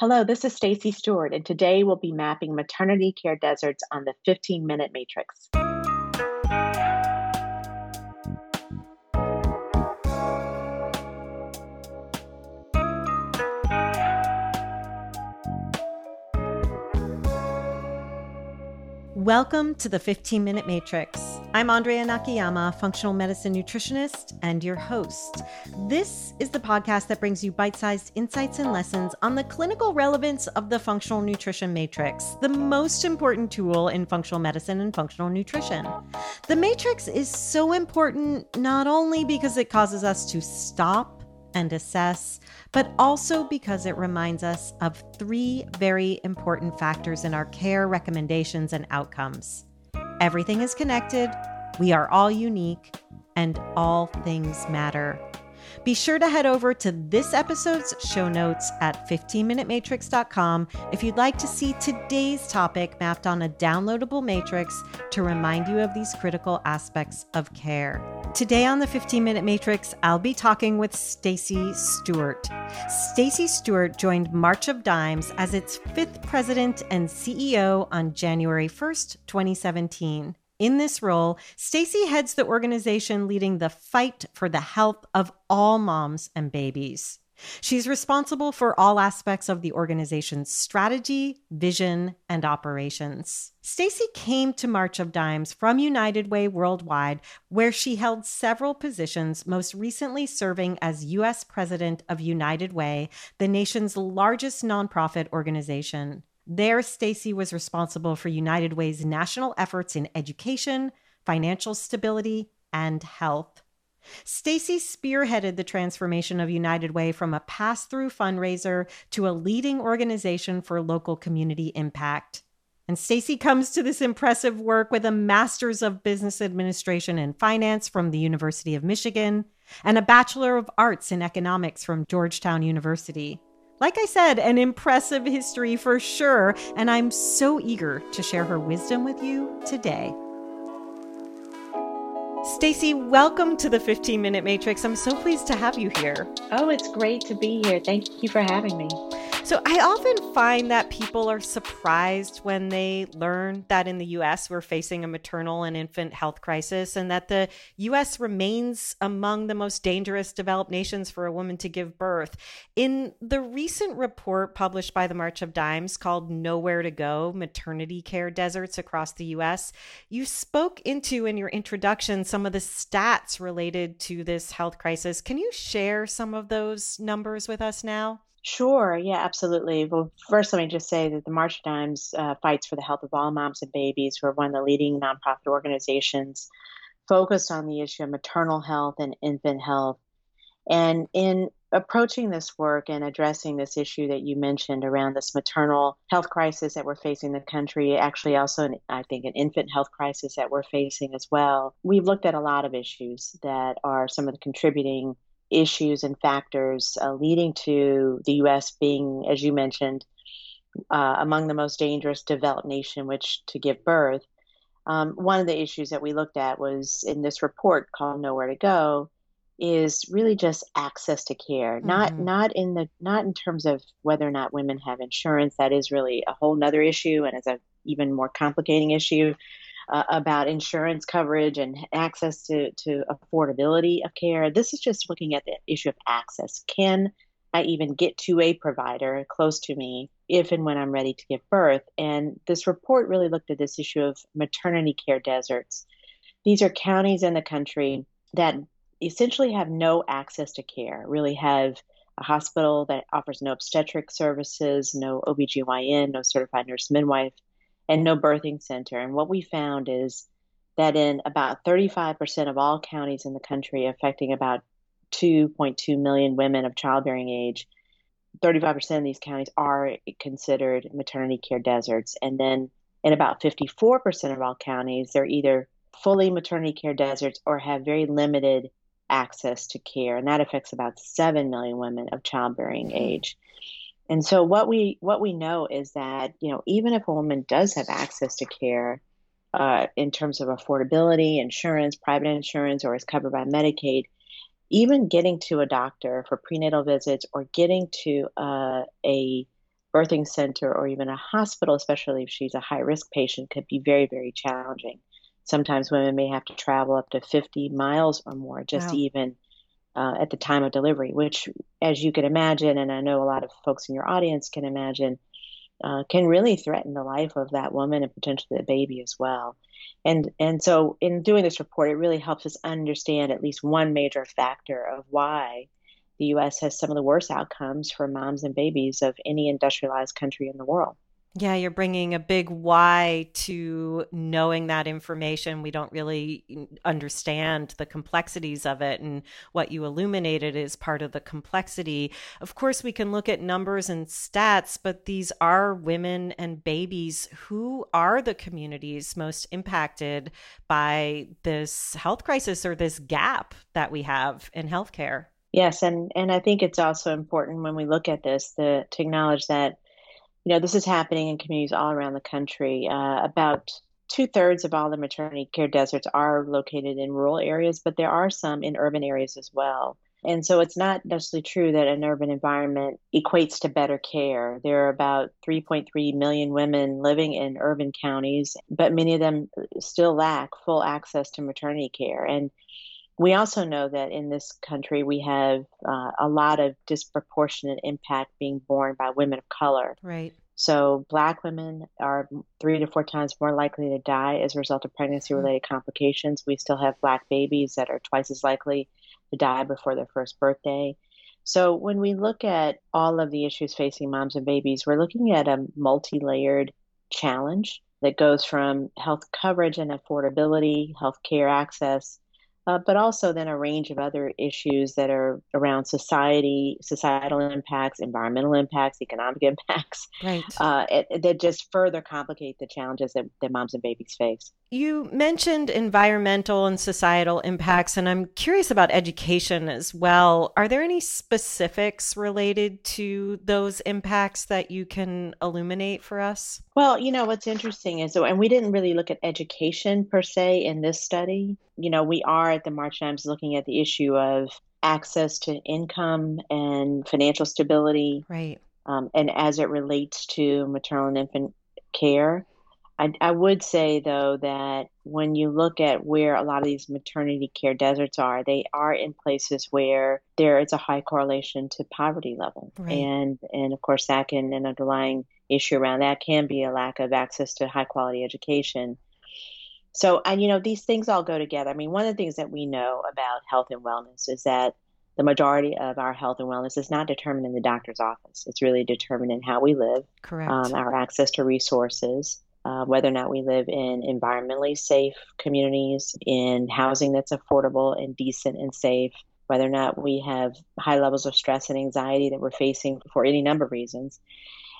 Hello, this is Stacy Stewart, and today we'll be mapping maternity care deserts on the 15 minute matrix. Welcome to the 15 Minute Matrix. I'm Andrea Nakayama, functional medicine nutritionist and your host. This is the podcast that brings you bite sized insights and lessons on the clinical relevance of the functional nutrition matrix, the most important tool in functional medicine and functional nutrition. The matrix is so important not only because it causes us to stop and assess, but also because it reminds us of three very important factors in our care recommendations and outcomes. Everything is connected, we are all unique, and all things matter. Be sure to head over to this episode's show notes at 15minutematrix.com if you'd like to see today's topic mapped on a downloadable matrix to remind you of these critical aspects of care. Today on the 15 Minute Matrix, I'll be talking with Stacy Stewart. Stacy Stewart joined March of Dimes as its fifth president and CEO on January 1st, 2017. In this role, Stacy heads the organization leading the fight for the health of all moms and babies. She's responsible for all aspects of the organization's strategy, vision, and operations. Stacy came to March of Dimes from United Way Worldwide, where she held several positions, most recently serving as U.S. President of United Way, the nation's largest nonprofit organization. There, Stacy was responsible for United Way's national efforts in education, financial stability, and health. Stacy spearheaded the transformation of United Way from a pass through fundraiser to a leading organization for local community impact. And Stacy comes to this impressive work with a master's of business administration and finance from the University of Michigan and a bachelor of arts in economics from Georgetown University. Like I said, an impressive history for sure, and I'm so eager to share her wisdom with you today. Stacy, welcome to the 15 Minute Matrix. I'm so pleased to have you here. Oh, it's great to be here. Thank you for having me. So, I often find that people are surprised when they learn that in the US we're facing a maternal and infant health crisis and that the US remains among the most dangerous developed nations for a woman to give birth. In the recent report published by the March of Dimes called Nowhere to Go Maternity Care Deserts Across the US, you spoke into in your introduction some of the stats related to this health crisis. Can you share some of those numbers with us now? Sure. Yeah, absolutely. Well, first, let me just say that the March of Dimes uh, fights for the health of all moms and babies. We're one of the leading nonprofit organizations focused on the issue of maternal health and infant health. And in approaching this work and addressing this issue that you mentioned around this maternal health crisis that we're facing in the country, actually also, an, I think, an infant health crisis that we're facing as well, we've looked at a lot of issues that are some of the contributing issues and factors uh, leading to the U.S. being, as you mentioned, uh, among the most dangerous developed nation which to give birth. Um, one of the issues that we looked at was in this report called Nowhere to Go is really just access to care mm-hmm. not not in the not in terms of whether or not women have insurance that is really a whole nother issue and is a even more complicating issue uh, about insurance coverage and access to, to affordability of care. This is just looking at the issue of access. Can I even get to a provider close to me if and when I'm ready to give birth? And this report really looked at this issue of maternity care deserts. These are counties in the country that essentially have no access to care, really have a hospital that offers no obstetric services, no OBGYN, no certified nurse midwife, and no birthing center. And what we found is that in about 35% of all counties in the country, affecting about 2.2 million women of childbearing age, 35% of these counties are considered maternity care deserts. And then in about 54% of all counties, they're either fully maternity care deserts or have very limited access to care. And that affects about 7 million women of childbearing hmm. age. And so what we what we know is that you know even if a woman does have access to care uh, in terms of affordability, insurance, private insurance, or is covered by Medicaid, even getting to a doctor for prenatal visits or getting to uh, a birthing center or even a hospital, especially if she's a high risk patient, could be very, very challenging. Sometimes women may have to travel up to 50 miles or more just wow. even uh, at the time of delivery, which, as you can imagine, and I know a lot of folks in your audience can imagine, uh, can really threaten the life of that woman and potentially the baby as well. And and so in doing this report, it really helps us understand at least one major factor of why the U.S. has some of the worst outcomes for moms and babies of any industrialized country in the world. Yeah, you're bringing a big why to knowing that information. We don't really understand the complexities of it. And what you illuminated is part of the complexity. Of course, we can look at numbers and stats, but these are women and babies who are the communities most impacted by this health crisis or this gap that we have in healthcare. Yes, and, and I think it's also important when we look at this the, to acknowledge that you know, this is happening in communities all around the country. Uh, about two thirds of all the maternity care deserts are located in rural areas, but there are some in urban areas as well. And so it's not necessarily true that an urban environment equates to better care. There are about 3.3 million women living in urban counties, but many of them still lack full access to maternity care. And we also know that in this country we have uh, a lot of disproportionate impact being borne by women of color. Right. So, black women are three to four times more likely to die as a result of pregnancy related mm-hmm. complications. We still have black babies that are twice as likely to die before their first birthday. So, when we look at all of the issues facing moms and babies, we're looking at a multi layered challenge that goes from health coverage and affordability, health care access, uh, but also then a range of other issues that are around society, societal impacts, environmental impacts, economic impacts, right. uh, it, that just further complicate the challenges that, that moms and babies face. You mentioned environmental and societal impacts, and I'm curious about education as well. Are there any specifics related to those impacts that you can illuminate for us? Well, you know, what's interesting is, and we didn't really look at education per se in this study. You know, we are at the March Dimes looking at the issue of access to income and financial stability. Right. Um, and as it relates to maternal and infant care. I, I would say though that when you look at where a lot of these maternity care deserts are, they are in places where there is a high correlation to poverty level, right. and and of course that can an underlying issue around that can be a lack of access to high quality education. So, and you know, these things all go together. I mean, one of the things that we know about health and wellness is that the majority of our health and wellness is not determined in the doctor's office. It's really determined in how we live, correct, um, our access to resources, uh, whether or not we live in environmentally safe communities, in housing that's affordable and decent and safe, whether or not we have high levels of stress and anxiety that we're facing for any number of reasons.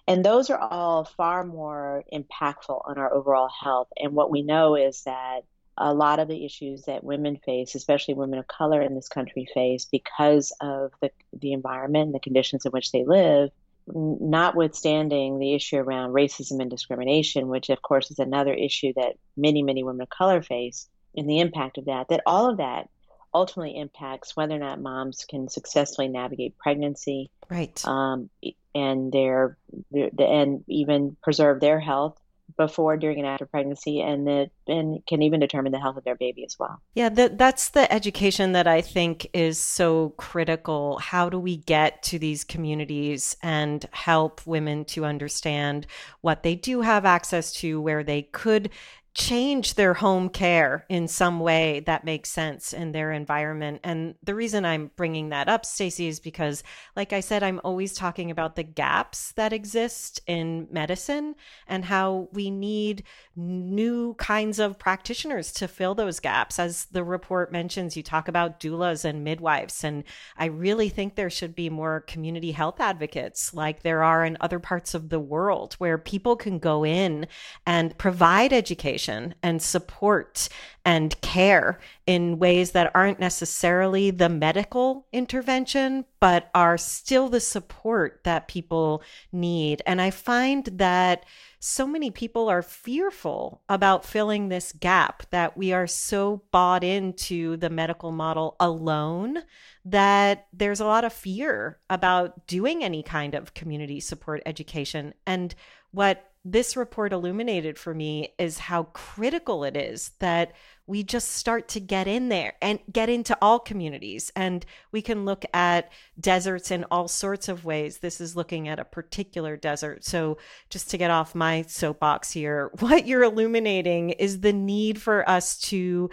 And those are all far more impactful on our overall health. And what we know is that a lot of the issues that women face, especially women of color in this country face, because of the, the environment and the conditions in which they live, notwithstanding the issue around racism and discrimination, which of course is another issue that many, many women of color face, and the impact of that, that all of that ultimately impacts whether or not moms can successfully navigate pregnancy, right, um, and their, their and even preserve their health before, during, and after pregnancy, and that and can even determine the health of their baby as well. Yeah, that that's the education that I think is so critical. How do we get to these communities and help women to understand what they do have access to, where they could change their home care in some way that makes sense in their environment. And the reason I'm bringing that up, Stacy, is because, like I said, I'm always talking about the gaps that exist in medicine and how we need new kinds of practitioners to fill those gaps. As the report mentions, you talk about doulas and midwives. And I really think there should be more community health advocates like there are in other parts of the world where people can go in and provide education education and support and care in ways that aren't necessarily the medical intervention, but are still the support that people need. And I find that so many people are fearful about filling this gap, that we are so bought into the medical model alone that there's a lot of fear about doing any kind of community support education. And what this report illuminated for me is how critical it is that we just start to get in there and get into all communities. And we can look at deserts in all sorts of ways. This is looking at a particular desert. So, just to get off my soapbox here, what you're illuminating is the need for us to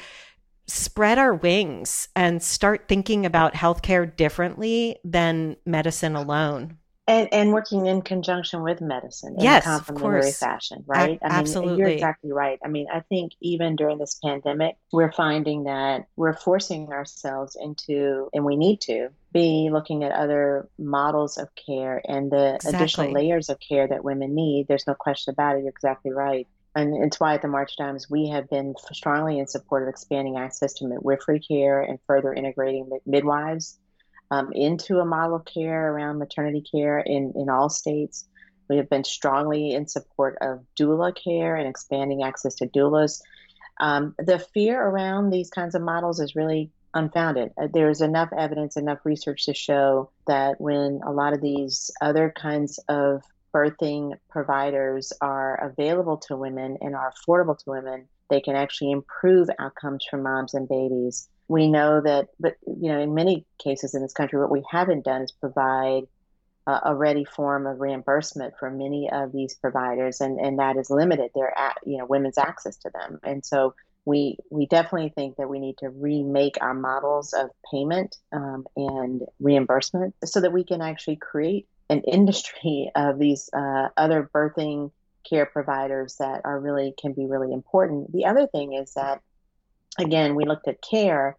spread our wings and start thinking about healthcare differently than medicine alone. And, and working in conjunction with medicine in yes, a complementary fashion, right? A- I mean, absolutely. you're exactly right. I mean, I think even during this pandemic, we're finding that we're forcing ourselves into, and we need to be looking at other models of care and the exactly. additional layers of care that women need. There's no question about it. You're exactly right. And it's why at the March Dimes we have been strongly in support of expanding access to midwifery care and further integrating midwives um, into a model of care around maternity care in, in all states. We have been strongly in support of doula care and expanding access to doulas. Um, the fear around these kinds of models is really unfounded. Uh, there's enough evidence, enough research to show that when a lot of these other kinds of birthing providers are available to women and are affordable to women, they can actually improve outcomes for moms and babies we know that, but you know, in many cases in this country, what we haven't done is provide uh, a ready form of reimbursement for many of these providers, and and that is limited their you know women's access to them, and so. We, we definitely think that we need to remake our models of payment um, and reimbursement so that we can actually create an industry of these uh, other birthing care providers that are really can be really important. The other thing is that again, we looked at care,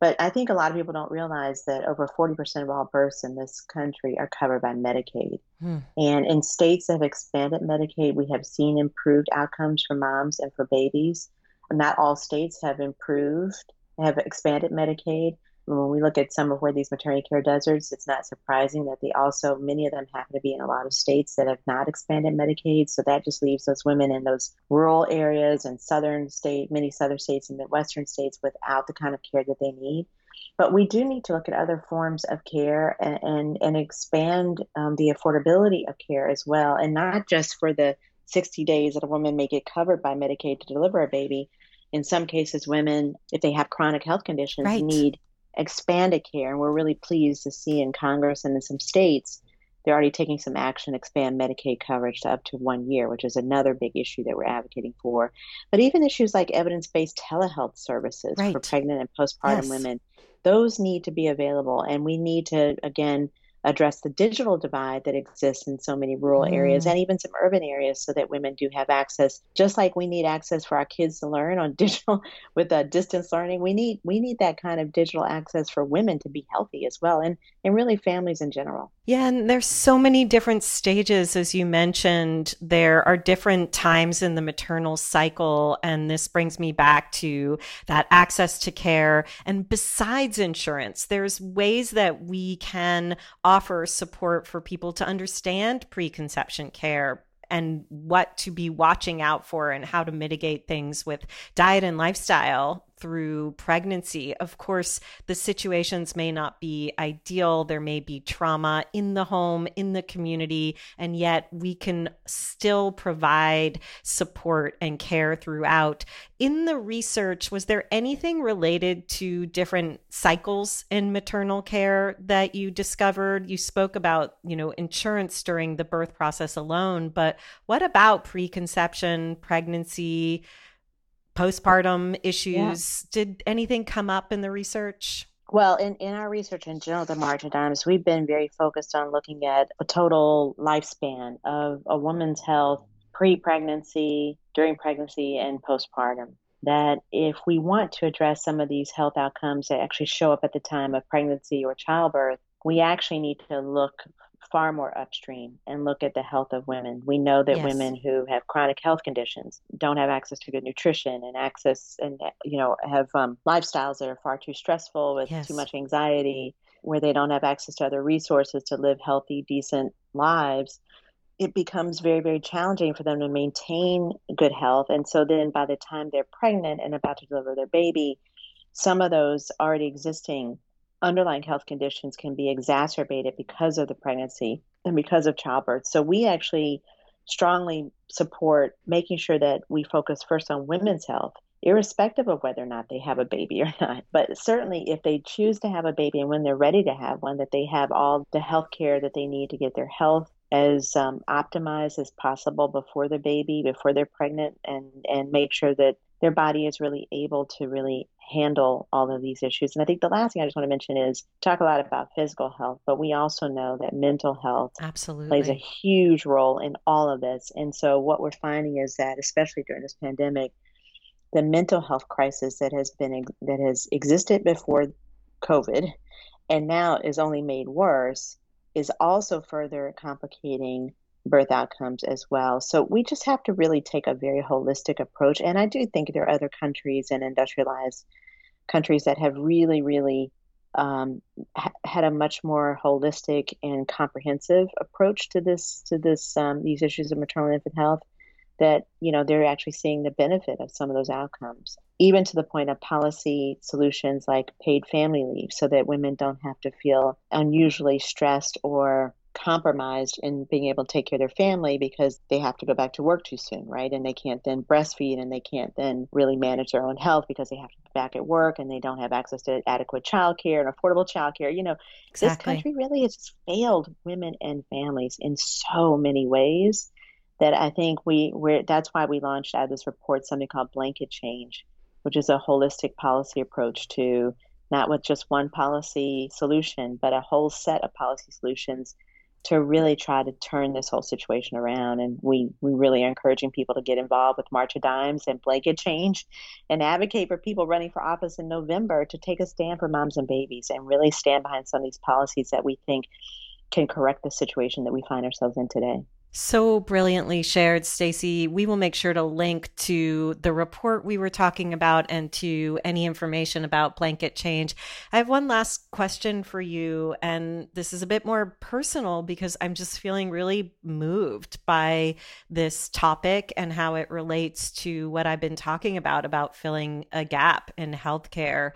but I think a lot of people don't realize that over 40% of all births in this country are covered by Medicaid. Hmm. And in states that have expanded Medicaid, we have seen improved outcomes for moms and for babies. Not all states have improved, have expanded Medicaid when we look at some of where these maternity care deserts, it's not surprising that they also, many of them happen to be in a lot of states that have not expanded Medicaid. So that just leaves those women in those rural areas and southern state, many southern states and Midwestern states without the kind of care that they need. But we do need to look at other forms of care and, and, and expand um, the affordability of care as well, and not just for the 60 days that a woman may get covered by Medicaid to deliver a baby. In some cases, women, if they have chronic health conditions, right. need expanded care. And we're really pleased to see in Congress and in some states, they're already taking some action to expand Medicaid coverage to up to one year, which is another big issue that we're advocating for. But even issues like evidence based telehealth services right. for pregnant and postpartum yes. women, those need to be available. And we need to, again, address the digital divide that exists in so many rural mm. areas and even some urban areas so that women do have access. Just like we need access for our kids to learn on digital with uh, distance learning we need we need that kind of digital access for women to be healthy as well and and really families in general. Yeah and there's so many different stages as you mentioned. There are different times in the maternal cycle and this brings me back to that access to care. And besides insurance there's ways that we can offer support for people to understand preconception care and what to be watching out for and how to mitigate things with diet and lifestyle through pregnancy. Of course, the situations may not be ideal. There may be trauma in the home, in the community, and yet we can still provide support and care throughout. In the research, was there anything related to different cycles in maternal care that you discovered? You spoke about, you know, insurance during the birth process alone, but what about preconception, pregnancy? Postpartum issues. Yeah. Did anything come up in the research? Well, in, in our research in general, the March Dimes, we've been very focused on looking at a total lifespan of a woman's health pre pregnancy, during pregnancy, and postpartum. That if we want to address some of these health outcomes that actually show up at the time of pregnancy or childbirth, we actually need to look far more upstream and look at the health of women. We know that yes. women who have chronic health conditions don't have access to good nutrition and access and you know have um, lifestyles that are far too stressful with yes. too much anxiety, where they don't have access to other resources to live healthy, decent lives. It becomes very, very challenging for them to maintain good health. And so then by the time they're pregnant and about to deliver their baby, some of those already existing underlying health conditions can be exacerbated because of the pregnancy and because of childbirth. So we actually strongly support making sure that we focus first on women's health, irrespective of whether or not they have a baby or not. But certainly, if they choose to have a baby and when they're ready to have one, that they have all the health care that they need to get their health as um, optimized as possible before the baby, before they're pregnant, and and make sure that their body is really able to really handle all of these issues. And I think the last thing I just want to mention is talk a lot about physical health, but we also know that mental health absolutely plays a huge role in all of this. And so what we're finding is that especially during this pandemic, the mental health crisis that has been that has existed before COVID and now is only made worse is also further complicating birth outcomes as well. So we just have to really take a very holistic approach. And I do think there are other countries and industrialized countries that have really, really um, ha- had a much more holistic and comprehensive approach to this to this um, these issues of maternal infant health. That you know they're actually seeing the benefit of some of those outcomes, even to the point of policy solutions like paid family leave, so that women don't have to feel unusually stressed or compromised in being able to take care of their family because they have to go back to work too soon, right? And they can't then breastfeed and they can't then really manage their own health because they have to be back at work and they don't have access to adequate childcare and affordable childcare. You know, exactly. this country really has failed women and families in so many ways that I think we we're that's why we launched out of this report something called blanket change, which is a holistic policy approach to not with just one policy solution, but a whole set of policy solutions to really try to turn this whole situation around. And we, we really are encouraging people to get involved with March of Dimes and Blanket Change and advocate for people running for office in November to take a stand for moms and babies and really stand behind some of these policies that we think can correct the situation that we find ourselves in today. So brilliantly shared, Stacy. We will make sure to link to the report we were talking about and to any information about blanket change. I have one last question for you, and this is a bit more personal because I'm just feeling really moved by this topic and how it relates to what I've been talking about about filling a gap in healthcare.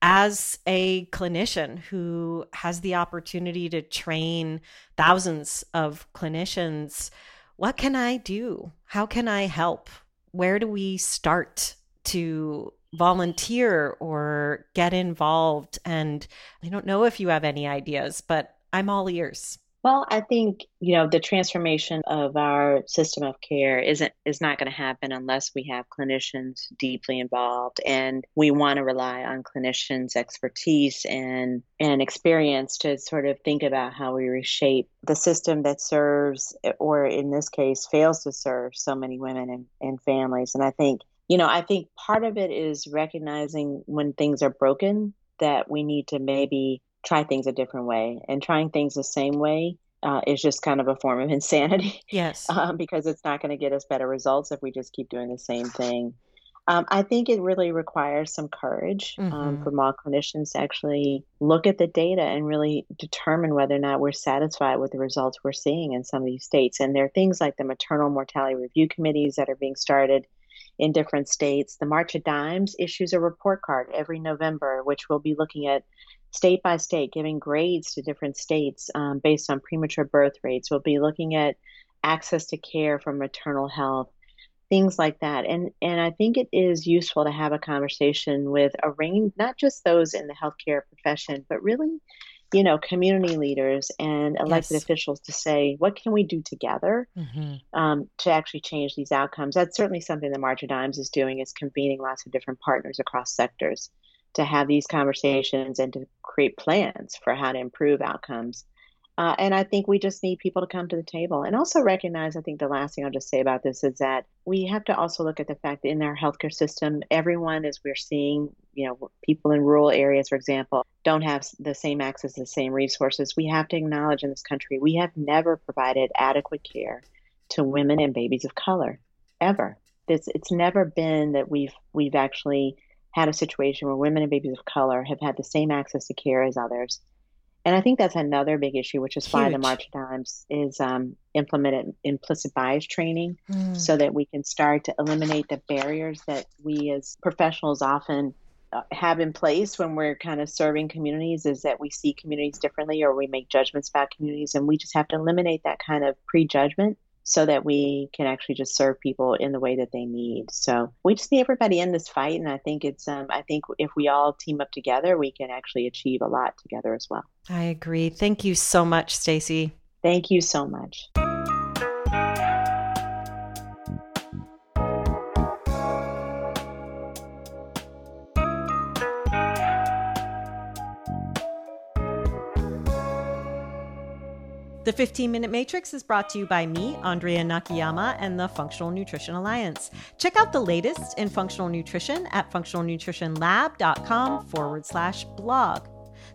As a clinician who has the opportunity to train thousands of clinicians. What can I do? How can I help? Where do we start to volunteer or get involved? And I don't know if you have any ideas, but I'm all ears. Well, I think, you know, the transformation of our system of care isn't is not going to happen unless we have clinicians deeply involved and we want to rely on clinicians' expertise and and experience to sort of think about how we reshape the system that serves or in this case fails to serve so many women and, and families. And I think you know, I think part of it is recognizing when things are broken that we need to maybe try things a different way. And trying things the same way uh, is just kind of a form of insanity. Yes. Um, because it's not going to get us better results if we just keep doing the same thing. Um, I think it really requires some courage um, mm-hmm. from all clinicians to actually look at the data and really determine whether or not we're satisfied with the results we're seeing in some of these states. And there are things like the maternal mortality review committees that are being started in different states. The March of Dimes issues a report card every November, which we'll be looking at state by state, giving grades to different states um, based on premature birth rates. We'll be looking at access to care for maternal health, things like that. And and I think it is useful to have a conversation with a range, not just those in the healthcare profession, but really, you know, community leaders and elected yes. officials to say, what can we do together mm-hmm. um, to actually change these outcomes? That's certainly something that March of Dimes is doing, is convening lots of different partners across sectors to have these conversations and to create plans for how to improve outcomes. Uh, and I think we just need people to come to the table and also recognize. I think the last thing I'll just say about this is that we have to also look at the fact that in our healthcare system, everyone, as we're seeing, you know, people in rural areas, for example, don't have the same access to the same resources. We have to acknowledge in this country we have never provided adequate care to women and babies of color ever. It's it's never been that we've we've actually had a situation where women and babies of color have had the same access to care as others. And I think that's another big issue, which is Huge. why the March of Dimes is um, implemented implicit bias training mm. so that we can start to eliminate the barriers that we as professionals often uh, have in place when we're kind of serving communities is that we see communities differently or we make judgments about communities. And we just have to eliminate that kind of prejudgment so that we can actually just serve people in the way that they need. So we just need everybody in this fight, and I think it's um, I think if we all team up together, we can actually achieve a lot together as well. I agree. Thank you so much, Stacy. Thank you so much. The 15 Minute Matrix is brought to you by me, Andrea Nakayama, and the Functional Nutrition Alliance. Check out the latest in functional nutrition at functionalnutritionlab.com forward slash blog.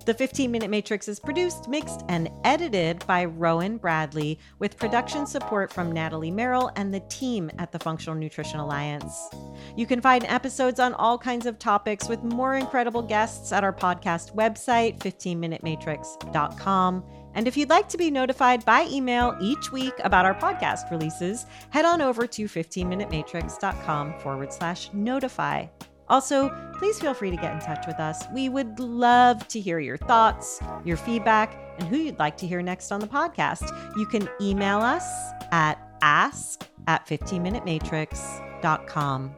The 15 Minute Matrix is produced, mixed, and edited by Rowan Bradley with production support from Natalie Merrill and the team at the Functional Nutrition Alliance. You can find episodes on all kinds of topics with more incredible guests at our podcast website, 15minutematrix.com. And if you'd like to be notified by email each week about our podcast releases, head on over to 15minutematrix.com forward slash notify. Also, please feel free to get in touch with us. We would love to hear your thoughts, your feedback, and who you'd like to hear next on the podcast. You can email us at ask at 15minutematrix.com.